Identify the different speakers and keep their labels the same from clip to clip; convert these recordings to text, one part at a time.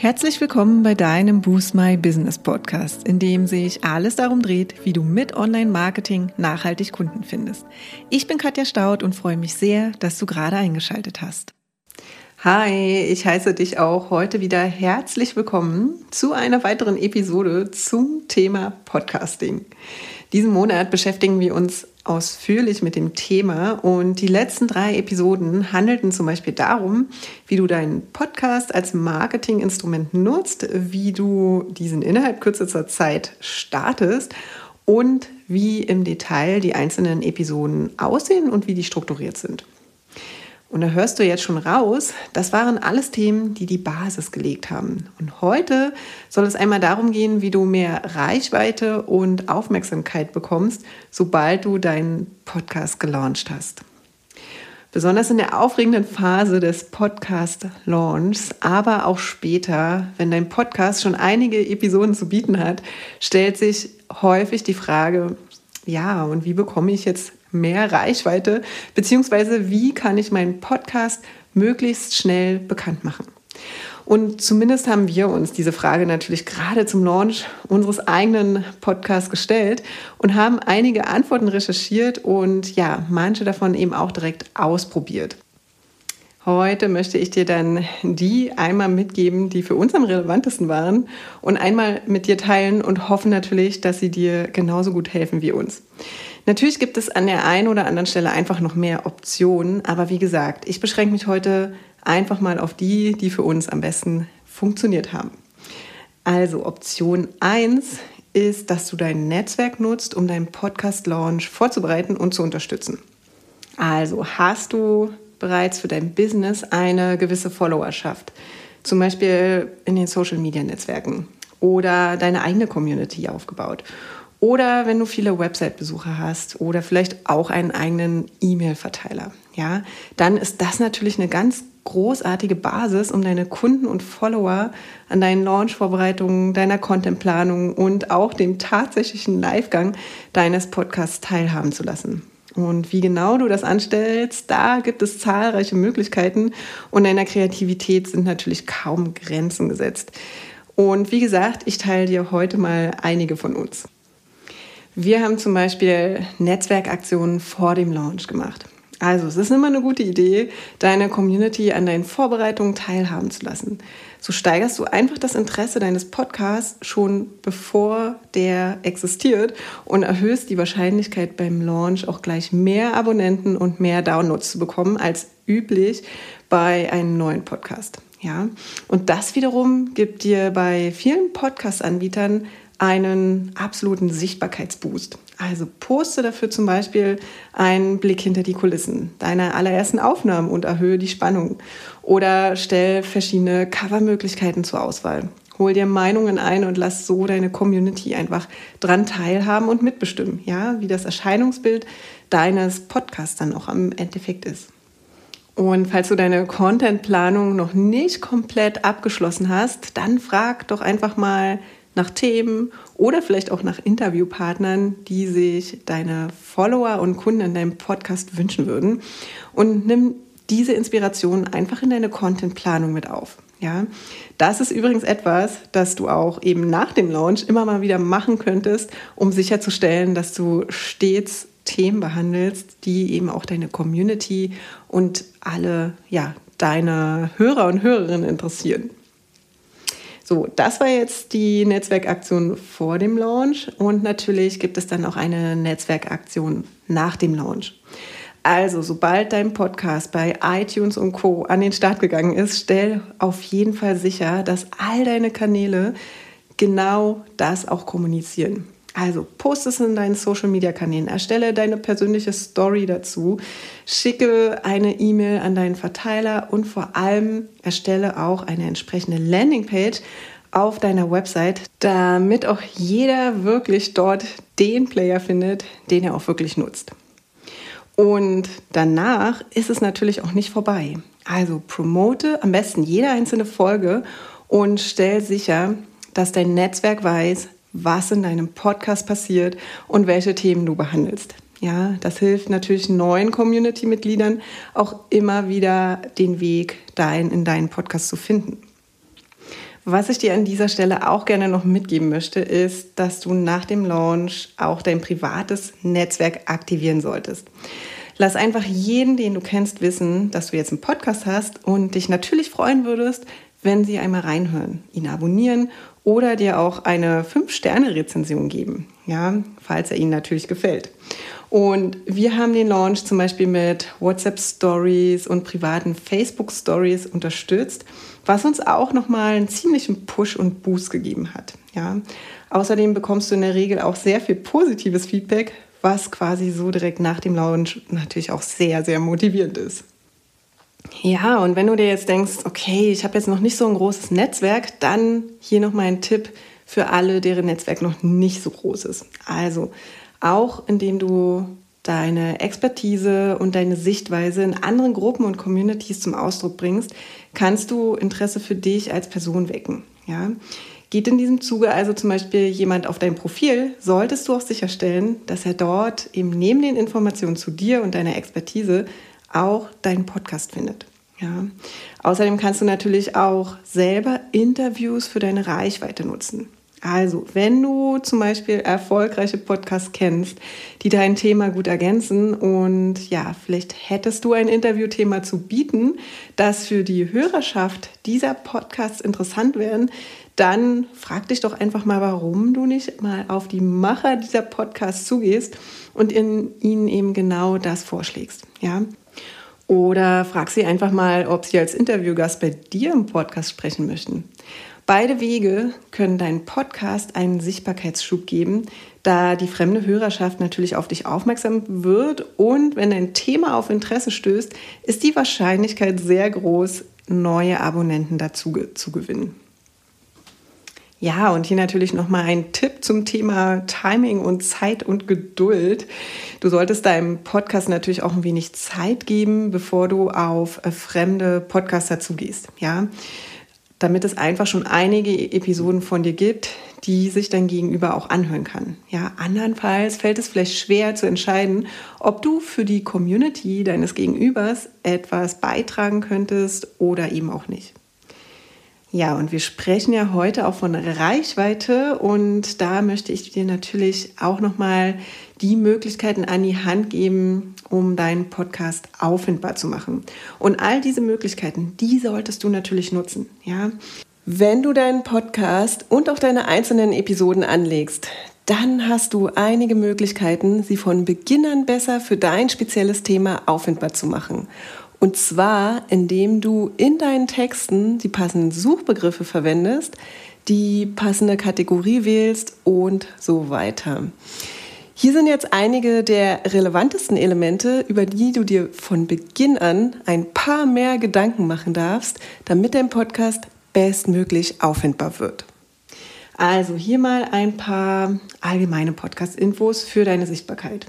Speaker 1: Herzlich willkommen bei deinem Boost My Business Podcast, in dem sich alles darum dreht, wie du mit Online-Marketing nachhaltig Kunden findest. Ich bin Katja Staud und freue mich sehr, dass du gerade eingeschaltet hast. Hi, ich heiße dich auch heute wieder herzlich willkommen zu einer weiteren Episode zum Thema Podcasting. Diesen Monat beschäftigen wir uns ausführlich mit dem Thema und die letzten drei Episoden handelten zum Beispiel darum, wie du deinen Podcast als Marketinginstrument nutzt, wie du diesen innerhalb kürzester Zeit startest und wie im Detail die einzelnen Episoden aussehen und wie die strukturiert sind. Und da hörst du jetzt schon raus, das waren alles Themen, die die Basis gelegt haben. Und heute soll es einmal darum gehen, wie du mehr Reichweite und Aufmerksamkeit bekommst, sobald du deinen Podcast gelauncht hast. Besonders in der aufregenden Phase des Podcast-Launchs, aber auch später, wenn dein Podcast schon einige Episoden zu bieten hat, stellt sich häufig die Frage, ja, und wie bekomme ich jetzt mehr Reichweite, beziehungsweise wie kann ich meinen Podcast möglichst schnell bekannt machen. Und zumindest haben wir uns diese Frage natürlich gerade zum Launch unseres eigenen Podcasts gestellt und haben einige Antworten recherchiert und ja, manche davon eben auch direkt ausprobiert. Heute möchte ich dir dann die einmal mitgeben, die für uns am relevantesten waren und einmal mit dir teilen und hoffen natürlich, dass sie dir genauso gut helfen wie uns. Natürlich gibt es an der einen oder anderen Stelle einfach noch mehr Optionen, aber wie gesagt, ich beschränke mich heute einfach mal auf die, die für uns am besten funktioniert haben. Also Option 1 ist, dass du dein Netzwerk nutzt, um deinen Podcast-Launch vorzubereiten und zu unterstützen. Also hast du bereits für dein Business eine gewisse Followerschaft, zum Beispiel in den Social-Media-Netzwerken oder deine eigene Community aufgebaut oder wenn du viele Website-Besucher hast oder vielleicht auch einen eigenen E-Mail-Verteiler, ja, dann ist das natürlich eine ganz großartige Basis, um deine Kunden und Follower an deinen Launch-Vorbereitungen, deiner Content-Planung und auch dem tatsächlichen Livegang deines Podcasts teilhaben zu lassen. Und wie genau du das anstellst, da gibt es zahlreiche Möglichkeiten und deiner Kreativität sind natürlich kaum Grenzen gesetzt. Und wie gesagt, ich teile dir heute mal einige von uns. Wir haben zum Beispiel Netzwerkaktionen vor dem Launch gemacht. Also es ist immer eine gute Idee, deine Community an deinen Vorbereitungen teilhaben zu lassen. So steigerst du einfach das Interesse deines Podcasts schon bevor der existiert und erhöhst die Wahrscheinlichkeit beim Launch auch gleich mehr Abonnenten und mehr Downloads zu bekommen als üblich bei einem neuen Podcast. Ja, und das wiederum gibt dir bei vielen Podcast-Anbietern einen absoluten Sichtbarkeitsboost. Also poste dafür zum Beispiel einen Blick hinter die Kulissen deiner allerersten Aufnahmen und erhöhe die Spannung. Oder stell verschiedene Covermöglichkeiten zur Auswahl. Hol dir Meinungen ein und lass so deine Community einfach dran teilhaben und mitbestimmen, ja, wie das Erscheinungsbild deines Podcasts dann auch am Endeffekt ist. Und falls du deine Contentplanung noch nicht komplett abgeschlossen hast, dann frag doch einfach mal nach Themen oder vielleicht auch nach Interviewpartnern, die sich deine Follower und Kunden in deinem Podcast wünschen würden. Und nimm diese Inspiration einfach in deine Contentplanung mit auf. Ja, das ist übrigens etwas, das du auch eben nach dem Launch immer mal wieder machen könntest, um sicherzustellen, dass du stets Themen behandelst, die eben auch deine Community und alle ja, deine Hörer und Hörerinnen interessieren. So, das war jetzt die Netzwerkaktion vor dem Launch und natürlich gibt es dann auch eine Netzwerkaktion nach dem Launch. Also, sobald dein Podcast bei iTunes und Co. an den Start gegangen ist, stell auf jeden Fall sicher, dass all deine Kanäle genau das auch kommunizieren. Also poste es in deinen Social Media Kanälen, erstelle deine persönliche Story dazu, schicke eine E-Mail an deinen Verteiler und vor allem erstelle auch eine entsprechende Landingpage auf deiner Website, damit auch jeder wirklich dort den Player findet, den er auch wirklich nutzt. Und danach ist es natürlich auch nicht vorbei. Also promote am besten jede einzelne Folge und stell sicher, dass dein Netzwerk weiß, was in deinem Podcast passiert und welche Themen du behandelst. Ja, das hilft natürlich neuen Community-Mitgliedern auch immer wieder den Weg dein, in deinen Podcast zu finden. Was ich dir an dieser Stelle auch gerne noch mitgeben möchte, ist, dass du nach dem Launch auch dein privates Netzwerk aktivieren solltest. Lass einfach jeden, den du kennst, wissen, dass du jetzt einen Podcast hast und dich natürlich freuen würdest, wenn sie einmal reinhören, ihn abonnieren oder dir auch eine 5-Sterne-Rezension geben, ja, falls er ihnen natürlich gefällt. Und wir haben den Launch zum Beispiel mit WhatsApp Stories und privaten Facebook Stories unterstützt was uns auch nochmal einen ziemlichen Push und Boost gegeben hat. Ja. Außerdem bekommst du in der Regel auch sehr viel positives Feedback, was quasi so direkt nach dem Launch natürlich auch sehr, sehr motivierend ist. Ja, und wenn du dir jetzt denkst, okay, ich habe jetzt noch nicht so ein großes Netzwerk, dann hier nochmal ein Tipp für alle, deren Netzwerk noch nicht so groß ist. Also auch indem du deine Expertise und deine Sichtweise in anderen Gruppen und Communities zum Ausdruck bringst, kannst du Interesse für dich als Person wecken. Ja? Geht in diesem Zuge also zum Beispiel jemand auf dein Profil, solltest du auch sicherstellen, dass er dort eben neben den Informationen zu dir und deiner Expertise auch deinen Podcast findet. Ja. Außerdem kannst du natürlich auch selber Interviews für deine Reichweite nutzen. Also, wenn du zum Beispiel erfolgreiche Podcasts kennst, die dein Thema gut ergänzen und ja, vielleicht hättest du ein Interviewthema zu bieten, das für die Hörerschaft dieser Podcasts interessant wäre, dann frag dich doch einfach mal, warum du nicht mal auf die Macher dieser Podcasts zugehst und ihnen eben genau das vorschlägst. Ja? Oder frag sie einfach mal, ob sie als Interviewgast bei dir im Podcast sprechen möchten. Beide Wege können deinen Podcast einen Sichtbarkeitsschub geben, da die fremde Hörerschaft natürlich auf dich aufmerksam wird und wenn dein Thema auf Interesse stößt, ist die Wahrscheinlichkeit sehr groß, neue Abonnenten dazu zu gewinnen. Ja, und hier natürlich nochmal ein Tipp zum Thema Timing und Zeit und Geduld. Du solltest deinem Podcast natürlich auch ein wenig Zeit geben, bevor du auf äh, fremde Podcaster zugehst. Ja, damit es einfach schon einige Episoden von dir gibt, die sich dein Gegenüber auch anhören kann. Ja, andernfalls fällt es vielleicht schwer zu entscheiden, ob du für die Community deines Gegenübers etwas beitragen könntest oder eben auch nicht. Ja, und wir sprechen ja heute auch von Reichweite und da möchte ich dir natürlich auch nochmal die Möglichkeiten an die Hand geben, um deinen Podcast auffindbar zu machen. Und all diese Möglichkeiten, die solltest du natürlich nutzen, ja? Wenn du deinen Podcast und auch deine einzelnen Episoden anlegst, dann hast du einige Möglichkeiten, sie von Beginn an besser für dein spezielles Thema auffindbar zu machen. Und zwar, indem du in deinen Texten die passenden Suchbegriffe verwendest, die passende Kategorie wählst und so weiter. Hier sind jetzt einige der relevantesten Elemente, über die du dir von Beginn an ein paar mehr Gedanken machen darfst, damit dein Podcast bestmöglich auffindbar wird. Also hier mal ein paar allgemeine Podcast-Infos für deine Sichtbarkeit.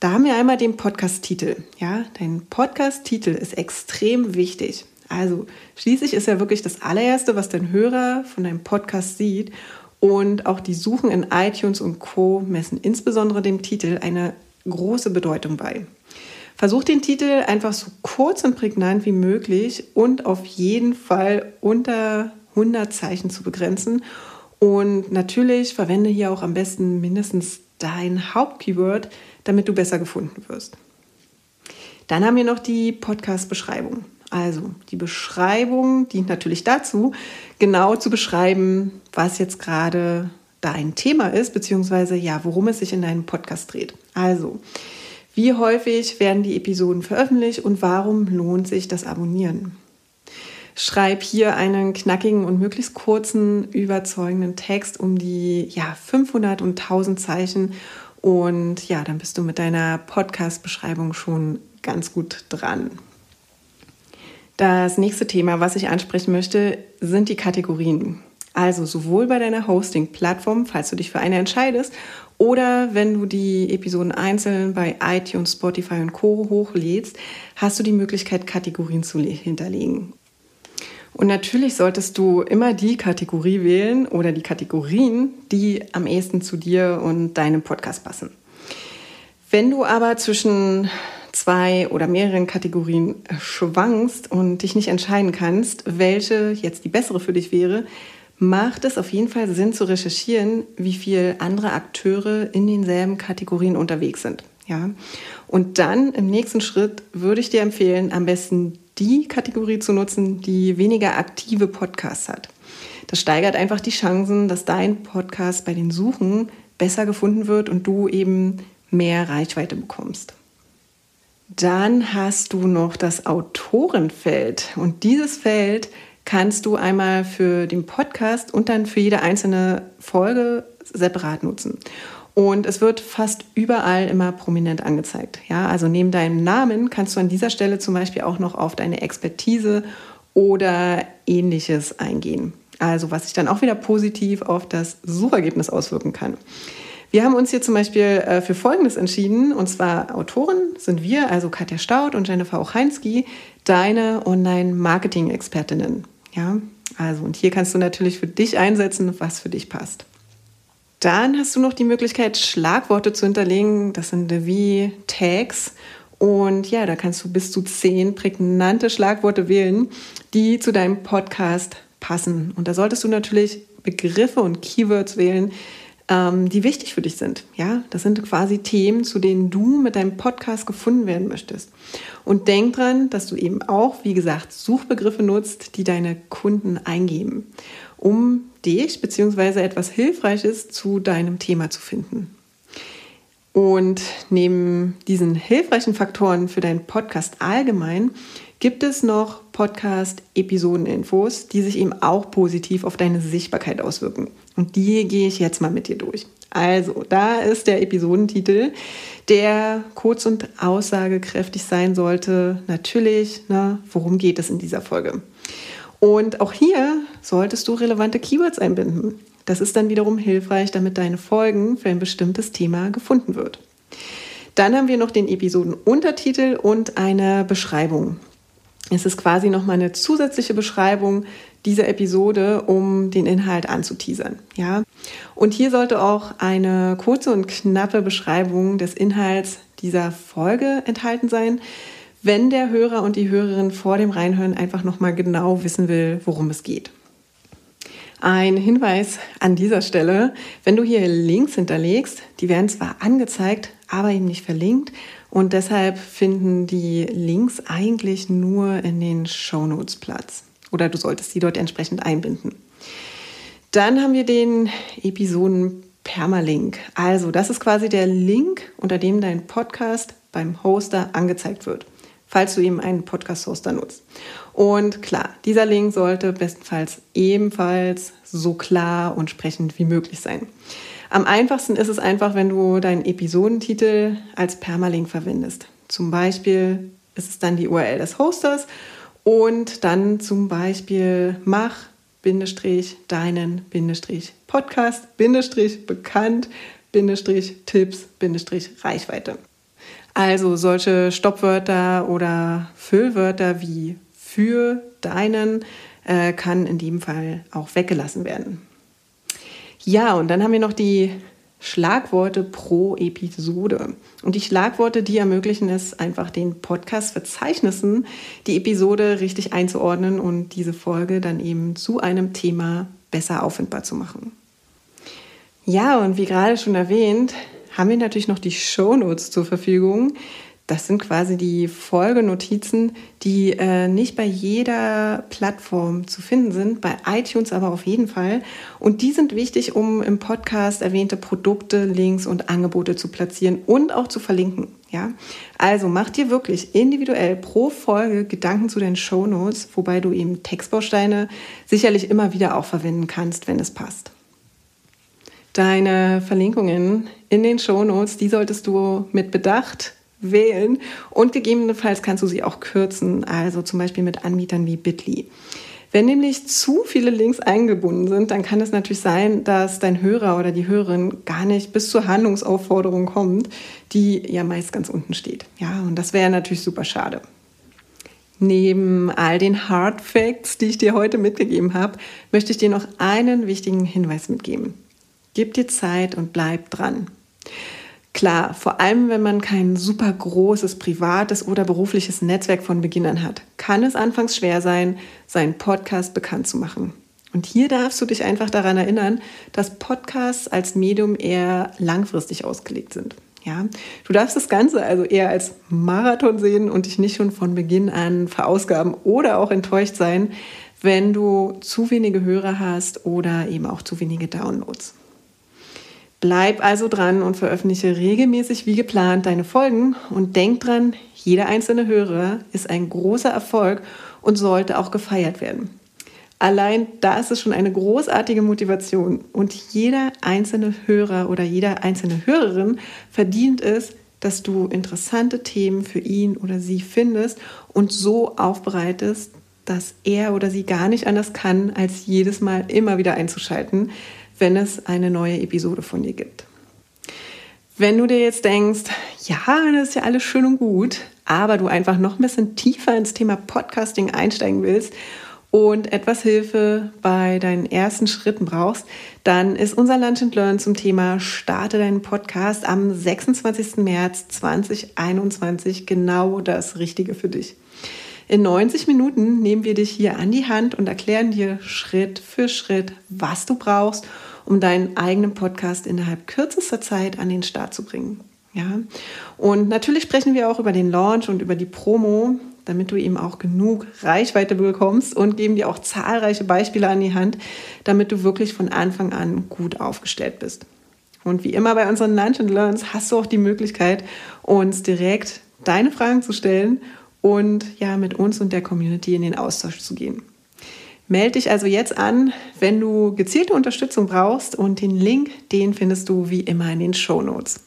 Speaker 1: Da haben wir einmal den Podcast-Titel. Ja, dein Podcast-Titel ist extrem wichtig. Also schließlich ist er wirklich das allererste, was dein Hörer von deinem Podcast sieht. Und auch die Suchen in iTunes und Co. messen insbesondere dem Titel eine große Bedeutung bei. Versuch den Titel einfach so kurz und prägnant wie möglich und auf jeden Fall unter 100 Zeichen zu begrenzen. Und natürlich verwende hier auch am besten mindestens dein Hauptkeyword, damit du besser gefunden wirst. Dann haben wir noch die Podcast-Beschreibung. Also die Beschreibung dient natürlich dazu, genau zu beschreiben, was jetzt gerade dein Thema ist, beziehungsweise ja, worum es sich in deinem Podcast dreht. Also, wie häufig werden die Episoden veröffentlicht und warum lohnt sich das Abonnieren? Schreib hier einen knackigen und möglichst kurzen, überzeugenden Text um die ja, 500 und 1000 Zeichen und ja, dann bist du mit deiner Podcast-Beschreibung schon ganz gut dran. Das nächste Thema, was ich ansprechen möchte, sind die Kategorien. Also sowohl bei deiner Hosting-Plattform, falls du dich für eine entscheidest, oder wenn du die Episoden einzeln bei iTunes, Spotify und Co. hochlädst, hast du die Möglichkeit, Kategorien zu hinterlegen. Und natürlich solltest du immer die Kategorie wählen oder die Kategorien, die am ehesten zu dir und deinem Podcast passen. Wenn du aber zwischen zwei oder mehreren Kategorien schwankst und dich nicht entscheiden kannst, welche jetzt die bessere für dich wäre, macht es auf jeden Fall Sinn zu recherchieren, wie viele andere Akteure in denselben Kategorien unterwegs sind. Ja? Und dann im nächsten Schritt würde ich dir empfehlen, am besten die Kategorie zu nutzen, die weniger aktive Podcasts hat. Das steigert einfach die Chancen, dass dein Podcast bei den Suchen besser gefunden wird und du eben mehr Reichweite bekommst. Dann hast du noch das Autorenfeld und dieses Feld kannst du einmal für den Podcast und dann für jede einzelne Folge separat nutzen. Und es wird fast überall immer prominent angezeigt. Ja, also neben deinem Namen kannst du an dieser Stelle zum Beispiel auch noch auf deine Expertise oder ähnliches eingehen. Also was sich dann auch wieder positiv auf das Suchergebnis auswirken kann. Wir haben uns hier zum Beispiel äh, für Folgendes entschieden, und zwar Autoren sind wir, also Katja Staud und Jennifer Ocheinski, deine Online-Marketing-Expertinnen. Ja, also und hier kannst du natürlich für dich einsetzen, was für dich passt. Dann hast du noch die Möglichkeit, Schlagworte zu hinterlegen. Das sind wie Tags. Und ja, da kannst du bis zu zehn prägnante Schlagworte wählen, die zu deinem Podcast passen. Und da solltest du natürlich Begriffe und Keywords wählen, ähm, die wichtig für dich sind. Ja, das sind quasi Themen, zu denen du mit deinem Podcast gefunden werden möchtest. Und denk dran, dass du eben auch, wie gesagt, Suchbegriffe nutzt, die deine Kunden eingeben, um dich bzw. etwas Hilfreiches zu deinem Thema zu finden. Und neben diesen hilfreichen Faktoren für deinen Podcast allgemein gibt es noch Podcast-Episoden-Infos, die sich eben auch positiv auf deine Sichtbarkeit auswirken. Und die gehe ich jetzt mal mit dir durch. Also, da ist der Episodentitel, der kurz und aussagekräftig sein sollte. Natürlich, na, worum geht es in dieser Folge? Und auch hier solltest du relevante Keywords einbinden. Das ist dann wiederum hilfreich, damit deine Folgen für ein bestimmtes Thema gefunden wird. Dann haben wir noch den Episodenuntertitel und eine Beschreibung. Es ist quasi nochmal eine zusätzliche Beschreibung dieser Episode, um den Inhalt anzuteasern. Ja? Und hier sollte auch eine kurze und knappe Beschreibung des Inhalts dieser Folge enthalten sein, wenn der Hörer und die Hörerin vor dem Reinhören einfach nochmal genau wissen will, worum es geht. Ein Hinweis an dieser Stelle, wenn du hier Links hinterlegst, die werden zwar angezeigt, aber eben nicht verlinkt und deshalb finden die Links eigentlich nur in den Shownotes Platz. Oder du solltest sie dort entsprechend einbinden. Dann haben wir den Episoden Permalink. Also, das ist quasi der Link, unter dem dein Podcast beim Hoster angezeigt wird, falls du eben einen Podcast-Hoster nutzt. Und klar, dieser Link sollte bestenfalls ebenfalls so klar und sprechend wie möglich sein. Am einfachsten ist es einfach, wenn du deinen Episodentitel als Permalink verwendest. Zum Beispiel ist es dann die URL des Hosters und dann zum Beispiel mach deinen Podcast bekannt Tipps Reichweite. Also solche Stoppwörter oder Füllwörter wie für deinen äh, kann in dem Fall auch weggelassen werden. Ja, und dann haben wir noch die Schlagworte pro Episode. Und die Schlagworte, die ermöglichen es einfach den Podcast-Verzeichnissen, die Episode richtig einzuordnen und diese Folge dann eben zu einem Thema besser auffindbar zu machen. Ja, und wie gerade schon erwähnt, haben wir natürlich noch die Shownotes zur Verfügung, das sind quasi die Folgenotizen, die äh, nicht bei jeder Plattform zu finden sind, bei iTunes aber auf jeden Fall. Und die sind wichtig, um im Podcast erwähnte Produkte, Links und Angebote zu platzieren und auch zu verlinken. Ja, also mach dir wirklich individuell pro Folge Gedanken zu den Show Notes, wobei du eben Textbausteine sicherlich immer wieder auch verwenden kannst, wenn es passt. Deine Verlinkungen in den Show Notes, die solltest du mit Bedacht wählen und gegebenenfalls kannst du sie auch kürzen, also zum Beispiel mit Anbietern wie Bitly. Wenn nämlich zu viele Links eingebunden sind, dann kann es natürlich sein, dass dein Hörer oder die Hörerin gar nicht bis zur Handlungsaufforderung kommt, die ja meist ganz unten steht. Ja, und das wäre natürlich super schade. Neben all den Hard Facts, die ich dir heute mitgegeben habe, möchte ich dir noch einen wichtigen Hinweis mitgeben. Gib dir Zeit und bleib dran. Klar, vor allem wenn man kein super großes privates oder berufliches Netzwerk von Beginn an hat, kann es anfangs schwer sein, seinen Podcast bekannt zu machen. Und hier darfst du dich einfach daran erinnern, dass Podcasts als Medium eher langfristig ausgelegt sind. Ja, du darfst das Ganze also eher als Marathon sehen und dich nicht schon von Beginn an verausgaben oder auch enttäuscht sein, wenn du zu wenige Hörer hast oder eben auch zu wenige Downloads. Bleib also dran und veröffentliche regelmäßig wie geplant deine Folgen. Und denk dran, jeder einzelne Hörer ist ein großer Erfolg und sollte auch gefeiert werden. Allein da ist es schon eine großartige Motivation. Und jeder einzelne Hörer oder jeder einzelne Hörerin verdient es, dass du interessante Themen für ihn oder sie findest und so aufbereitest, dass er oder sie gar nicht anders kann, als jedes Mal immer wieder einzuschalten, wenn es eine neue Episode von dir gibt. Wenn du dir jetzt denkst, ja, das ist ja alles schön und gut, aber du einfach noch ein bisschen tiefer ins Thema Podcasting einsteigen willst und etwas Hilfe bei deinen ersten Schritten brauchst, dann ist unser Lunch and Learn zum Thema Starte deinen Podcast am 26. März 2021 genau das Richtige für dich. In 90 Minuten nehmen wir dich hier an die Hand und erklären dir Schritt für Schritt, was du brauchst, um deinen eigenen Podcast innerhalb kürzester Zeit an den Start zu bringen. Ja, und natürlich sprechen wir auch über den Launch und über die Promo, damit du eben auch genug Reichweite bekommst und geben dir auch zahlreiche Beispiele an die Hand, damit du wirklich von Anfang an gut aufgestellt bist. Und wie immer bei unseren Lunch and Learns hast du auch die Möglichkeit, uns direkt deine Fragen zu stellen und ja, mit uns und der Community in den Austausch zu gehen. Melde dich also jetzt an, wenn du gezielte Unterstützung brauchst und den Link, den findest du wie immer in den Show Notes.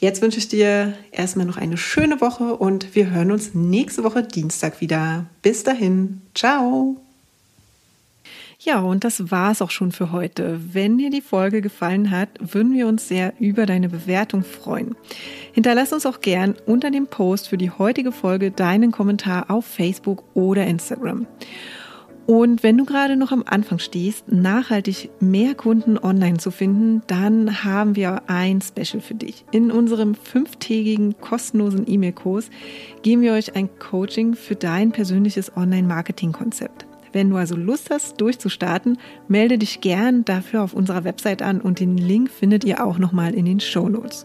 Speaker 1: Jetzt wünsche ich dir erstmal noch eine schöne Woche und wir hören uns nächste Woche Dienstag wieder. Bis dahin, ciao! Ja, und das war es auch schon für heute. Wenn dir die Folge gefallen hat, würden wir uns sehr über deine Bewertung freuen. Hinterlass uns auch gern unter dem Post für die heutige Folge deinen Kommentar auf Facebook oder Instagram. Und wenn du gerade noch am Anfang stehst, nachhaltig mehr Kunden online zu finden, dann haben wir ein Special für dich. In unserem fünftägigen kostenlosen E-Mail-Kurs geben wir euch ein Coaching für dein persönliches Online-Marketing-Konzept. Wenn du also Lust hast, durchzustarten, melde dich gern dafür auf unserer Website an und den Link findet ihr auch nochmal in den Show Notes.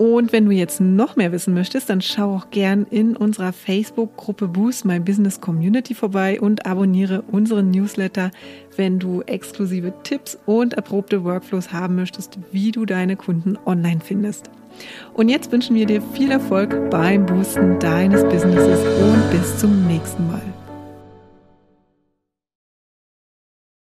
Speaker 1: Und wenn du jetzt noch mehr wissen möchtest, dann schau auch gern in unserer Facebook-Gruppe Boost My Business Community vorbei und abonniere unseren Newsletter, wenn du exklusive Tipps und erprobte Workflows haben möchtest, wie du deine Kunden online findest. Und jetzt wünschen wir dir viel Erfolg beim Boosten deines Businesses und bis zum nächsten Mal.